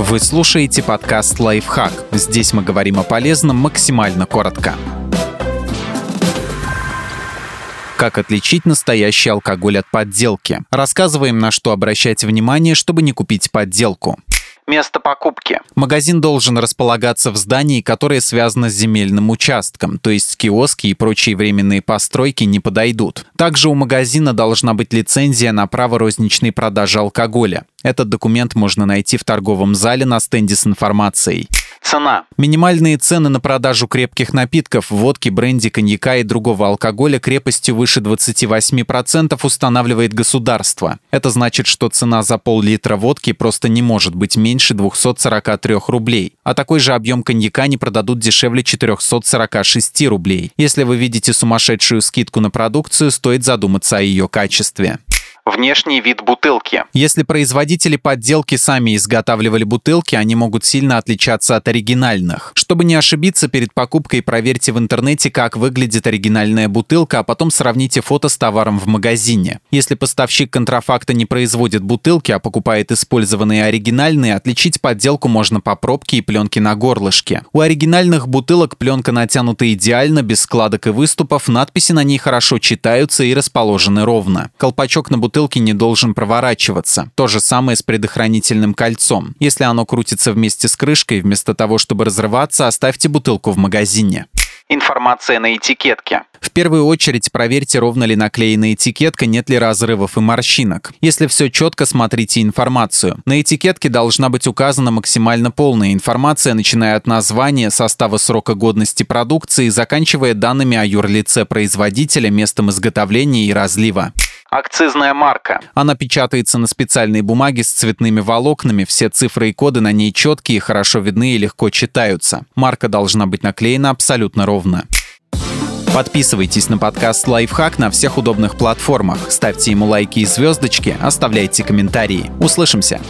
Вы слушаете подкаст «Лайфхак». Здесь мы говорим о полезном максимально коротко. Как отличить настоящий алкоголь от подделки? Рассказываем, на что обращать внимание, чтобы не купить подделку. Место покупки. Магазин должен располагаться в здании, которое связано с земельным участком, то есть киоски и прочие временные постройки не подойдут. Также у магазина должна быть лицензия на право розничной продажи алкоголя. Этот документ можно найти в торговом зале на стенде с информацией. Цена. Минимальные цены на продажу крепких напитков, водки, бренди, коньяка и другого алкоголя крепостью выше 28% устанавливает государство. Это значит, что цена за пол-литра водки просто не может быть меньше 243 рублей, а такой же объем коньяка не продадут дешевле 446 рублей. Если вы видите сумасшедшую скидку на продукцию, стоит задуматься о ее качестве. Внешний вид бутылки. Если производители подделки сами изготавливали бутылки, они могут сильно отличаться от оригинальных. Чтобы не ошибиться перед покупкой, проверьте в интернете, как выглядит оригинальная бутылка, а потом сравните фото с товаром в магазине. Если поставщик контрафакта не производит бутылки, а покупает использованные оригинальные, отличить подделку можно по пробке и пленке на горлышке. У оригинальных бутылок пленка натянута идеально, без складок и выступов, надписи на ней хорошо читаются и расположены ровно. Колпачок на бутылке бутылки не должен проворачиваться. То же самое с предохранительным кольцом. Если оно крутится вместе с крышкой, вместо того, чтобы разрываться, оставьте бутылку в магазине. Информация на этикетке. В первую очередь проверьте, ровно ли наклеена этикетка, нет ли разрывов и морщинок. Если все четко, смотрите информацию. На этикетке должна быть указана максимально полная информация, начиная от названия, состава срока годности продукции, заканчивая данными о юрлице производителя, местом изготовления и разлива. Акцизная марка. Она печатается на специальной бумаге с цветными волокнами, все цифры и коды на ней четкие, хорошо видны и легко читаются. Марка должна быть наклеена абсолютно ровно. Подписывайтесь на подкаст «Лайфхак» на всех удобных платформах, ставьте ему лайки и звездочки, оставляйте комментарии. Услышимся!